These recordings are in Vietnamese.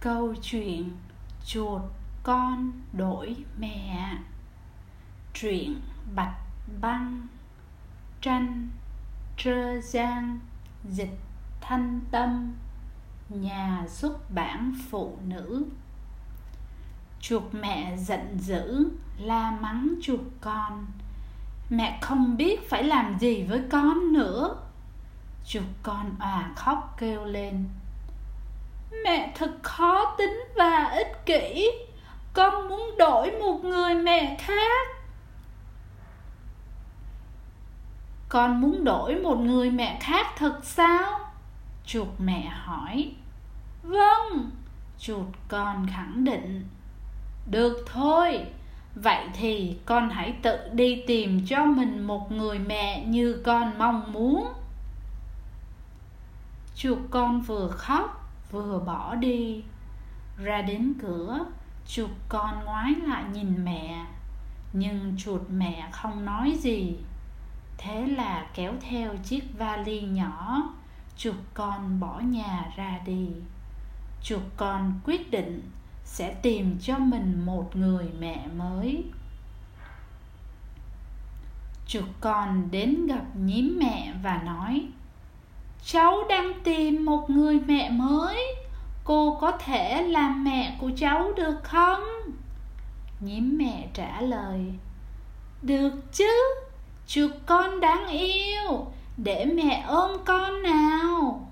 câu chuyện chuột con đổi mẹ. Truyện bạch băng. Tranh trơ giang. Dịch thanh tâm. Nhà xuất bản phụ nữ. Chuột mẹ giận dữ, la mắng chuột con. Mẹ không biết phải làm gì với con nữa. Chuột con òa khóc kêu lên mẹ thật khó tính và ích kỷ. Con muốn đổi một người mẹ khác. Con muốn đổi một người mẹ khác thật sao? Chuột mẹ hỏi. Vâng chuột con khẳng định. Được thôi, vậy thì con hãy tự đi tìm cho mình một người mẹ như con mong muốn. Chuột con vừa khóc vừa bỏ đi. Ra đến cửa chuột con ngoái lại nhìn mẹ, nhưng chuột mẹ không nói gì. Thế là kéo theo chiếc vali nhỏ chuột con bỏ nhà ra đi. Chuột con quyết định sẽ tìm cho mình một người mẹ mới. Chuột con đến gặp nhím mẹ và nói cháu đang tìm một người mẹ mới. Cô có thể làm mẹ của cháu được không? Nhím mẹ trả lời. Được chứ chuột con đáng yêu. Để mẹ ôm con nào.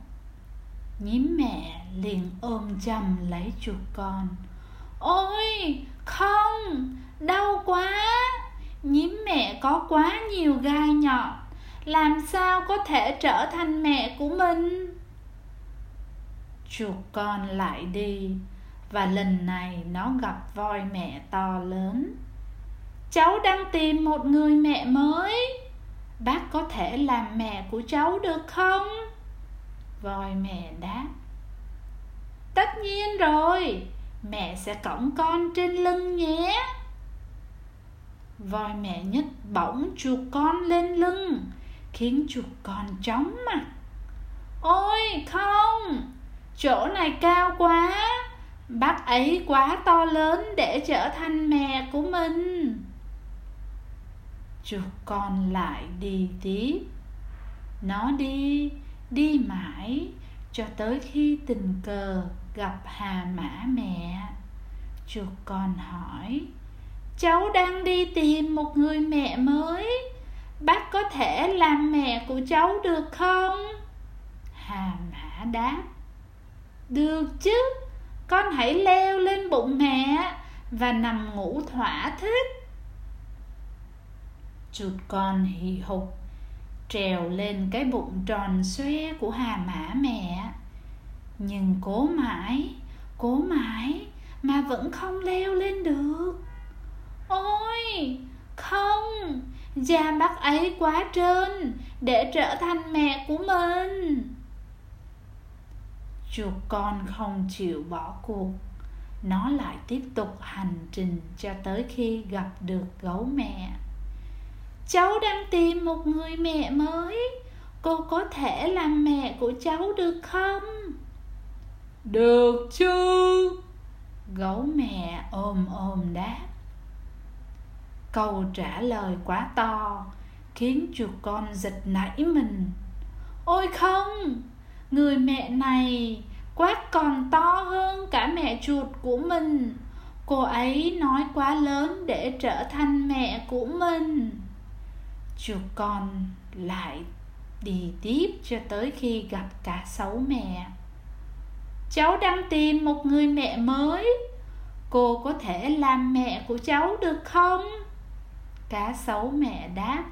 Nhím mẹ liền ôm chầm lấy chuột con. Ôi, không, đau quá. Nhím mẹ có quá nhiều gai nhọn làm sao có thể trở thành mẹ của mình? Chuột con lại đi, và lần này nó gặp voi mẹ to lớn. Cháu đang tìm một người mẹ mới. Bác có thể làm mẹ của cháu được không? Voi mẹ đáp. Tất nhiên rồi, mẹ sẽ cõng con trên lưng nhé. Voi mẹ nhấc bổng chuột con lên lưng khiến chuột con chóng mặt. Ôi, không, chỗ này cao quá. Bác ấy quá to lớn để trở thành mẹ của mình. Chuột con lại đi tiếp nó đi đi mãi, cho tới khi tình cờ gặp hà mã mẹ. Chuột con hỏi, cháu đang đi tìm một người mẹ mới bác có thể làm mẹ của cháu được không? Hà mã đáp. Được chứ, con hãy leo lên bụng mẹ và nằm ngủ thỏa thích. Chuột con hì hục trèo lên cái bụng tròn xoe của hà mã mẹ. Nhưng cố mãi cố mãi mà vẫn không leo lên được. Ôi, không da mắt ấy quá trơn, để trở thành mẹ của mình. Chuột con không chịu bỏ cuộc, nó lại tiếp tục hành trình cho tới khi gặp được gấu mẹ. Cháu đang tìm một người mẹ mới, cô có thể làm mẹ của cháu được không? Được chứ. Gấu mẹ ôm ôm đáp câu trả lời quá to, khiến chuột con giật nảy mình. Ôi không, người mẹ này quát còn to hơn cả mẹ chuột của mình. Cô ấy nói quá lớn để trở thành mẹ của mình. Chuột con lại đi tiếp cho tới khi gặp cá sấu mẹ. Cháu đang tìm một người mẹ mới. Cô có thể làm mẹ của cháu được không? Cá sấu mẹ đáp,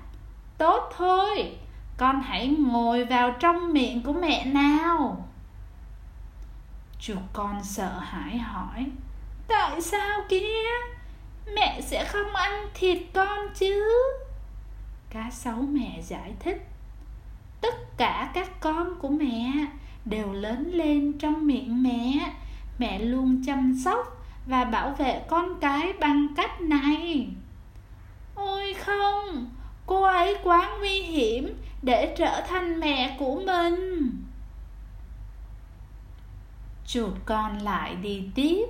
tốt thôi, con hãy ngồi vào trong miệng của mẹ nào. Chuột con sợ hãi hỏi, tại sao kia mẹ sẽ không ăn thịt con chứ? Cá sấu mẹ giải thích, tất cả các con của mẹ đều lớn lên trong miệng mẹ. Mẹ luôn chăm sóc và bảo vệ con cái bằng cách này ôi không, cô ấy quá nguy hiểm để trở thành mẹ của mình. Chuột con lại đi tiếp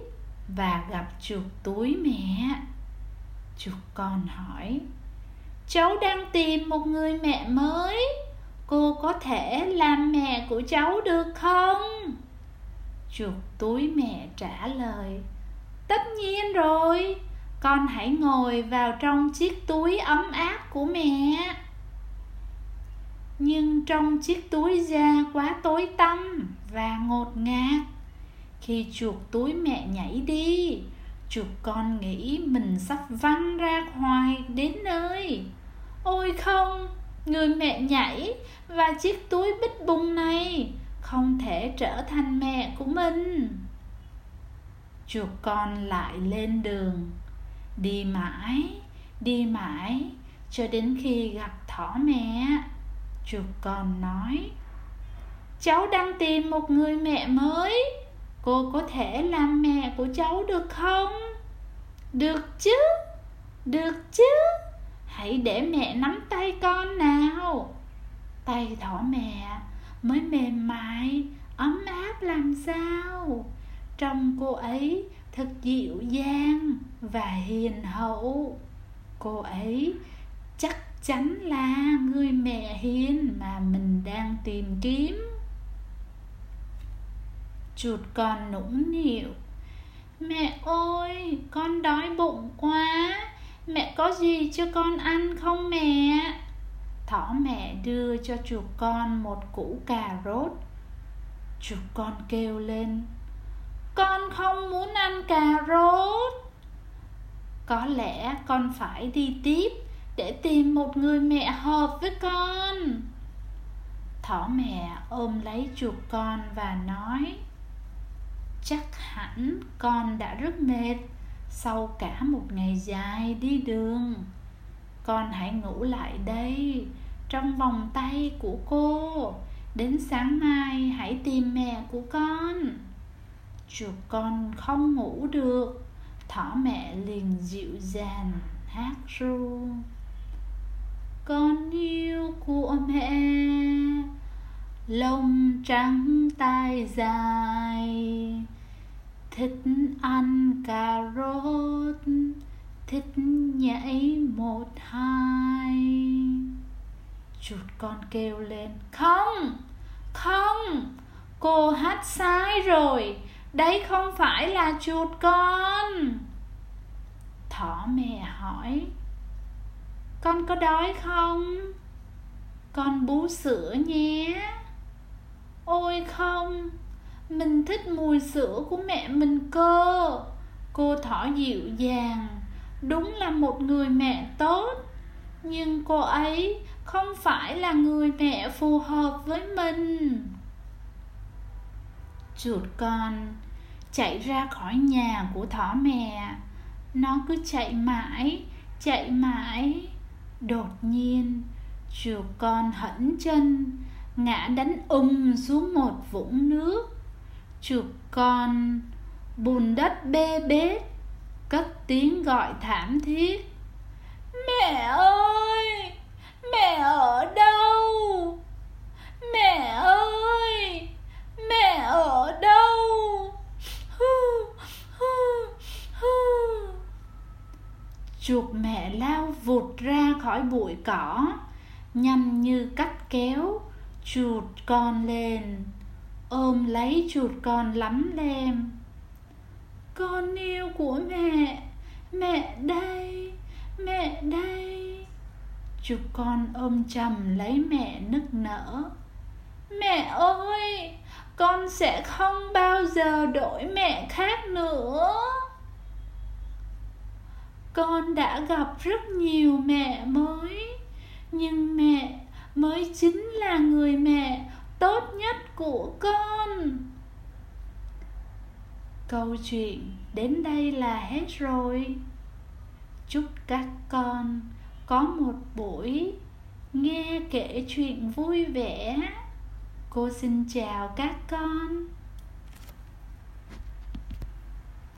và gặp chuột túi mẹ. Chuột con hỏi, cháu đang tìm một người mẹ mới, cô có thể làm mẹ của cháu được không? Chuột túi mẹ trả lời, tất nhiên rồi con hãy ngồi vào trong chiếc túi ấm áp của mẹ. Nhưng trong chiếc túi da quá tối tăm và ngột ngạt, khi chuột túi mẹ nhảy đi, chuột con nghĩ mình sắp văng ra hoài đến nơi. Ôi không, người mẹ nhảy và chiếc túi bích bùng này không thể trở thành mẹ của mình. Chuột con lại lên đường đi mãi đi mãi, cho đến khi gặp thỏ mẹ. Chuột con nói, cháu đang tìm một người mẹ mới. Cô có thể làm mẹ của cháu được không? Được chứ được chứ. Hãy để mẹ nắm tay con nào. Tay thỏ mẹ mới mềm mại, ấm áp làm sao. Trong cô ấy thật dịu dàng và hiền hậu. Cô ấy chắc chắn là người mẹ hiền mà mình đang tìm kiếm. Chuột con nũng nịu, mẹ ơi, con đói bụng quá, mẹ có gì cho con ăn không mẹ? Thỏ mẹ đưa cho chuột con một củ cà rốt. Chuột con kêu lên con không muốn ăn cà rốt. Có lẽ con phải đi tiếp để tìm một người mẹ hợp với con. Thỏ mẹ ôm lấy chuột con và nói, chắc hẳn con đã rất mệt. Sau cả một ngày dài đi đường, con hãy ngủ lại đây, trong vòng tay của cô. Đến sáng mai hãy tìm mẹ của con chuột con không ngủ được. Thỏ mẹ liền dịu dàng hát ru. Con yêu của mẹ, lông trắng tai dài. Thích ăn cà rốt, thích nhảy một hai. Chuột con kêu lên, không không, cô hát sai rồi đấy không phải là chuột con. Thỏ mẹ hỏi, con có đói không? Con bú sữa nhé. Ôi không, mình thích mùi sữa của mẹ mình cơ. Cô thỏ dịu dàng, đúng là một người mẹ tốt, nhưng cô ấy không phải là người mẹ phù hợp với mình chuột con chạy ra khỏi nhà của thỏ mẹ nó cứ chạy mãi chạy mãi. Đột nhiên, chuột con hẫng chân, ngã đánh ung xuống một vũng nước. Chuột con bùn đất bê bết, cất tiếng gọi thảm thiết. Mẹ ơi mẹ ở đâu mẹ ơi mẹ ở đâu chuột mẹ lao vụt ra khỏi bụi cỏ nhanh như cắt kéo chuột con lên, ôm lấy chuột con lắm lem. Con yêu của mẹ mẹ đây mẹ đây. Chuột con ôm chầm lấy mẹ nức nở. Mẹ ơi, con sẽ không bao giờ đổi mẹ khác nữa con đã gặp rất nhiều mẹ mới. Nhưng mẹ mới chính là người mẹ tốt nhất của con. Câu chuyện đến đây là hết rồi. Chúc các con có một buổi nghe kể chuyện vui vẻ. Cô xin chào các con.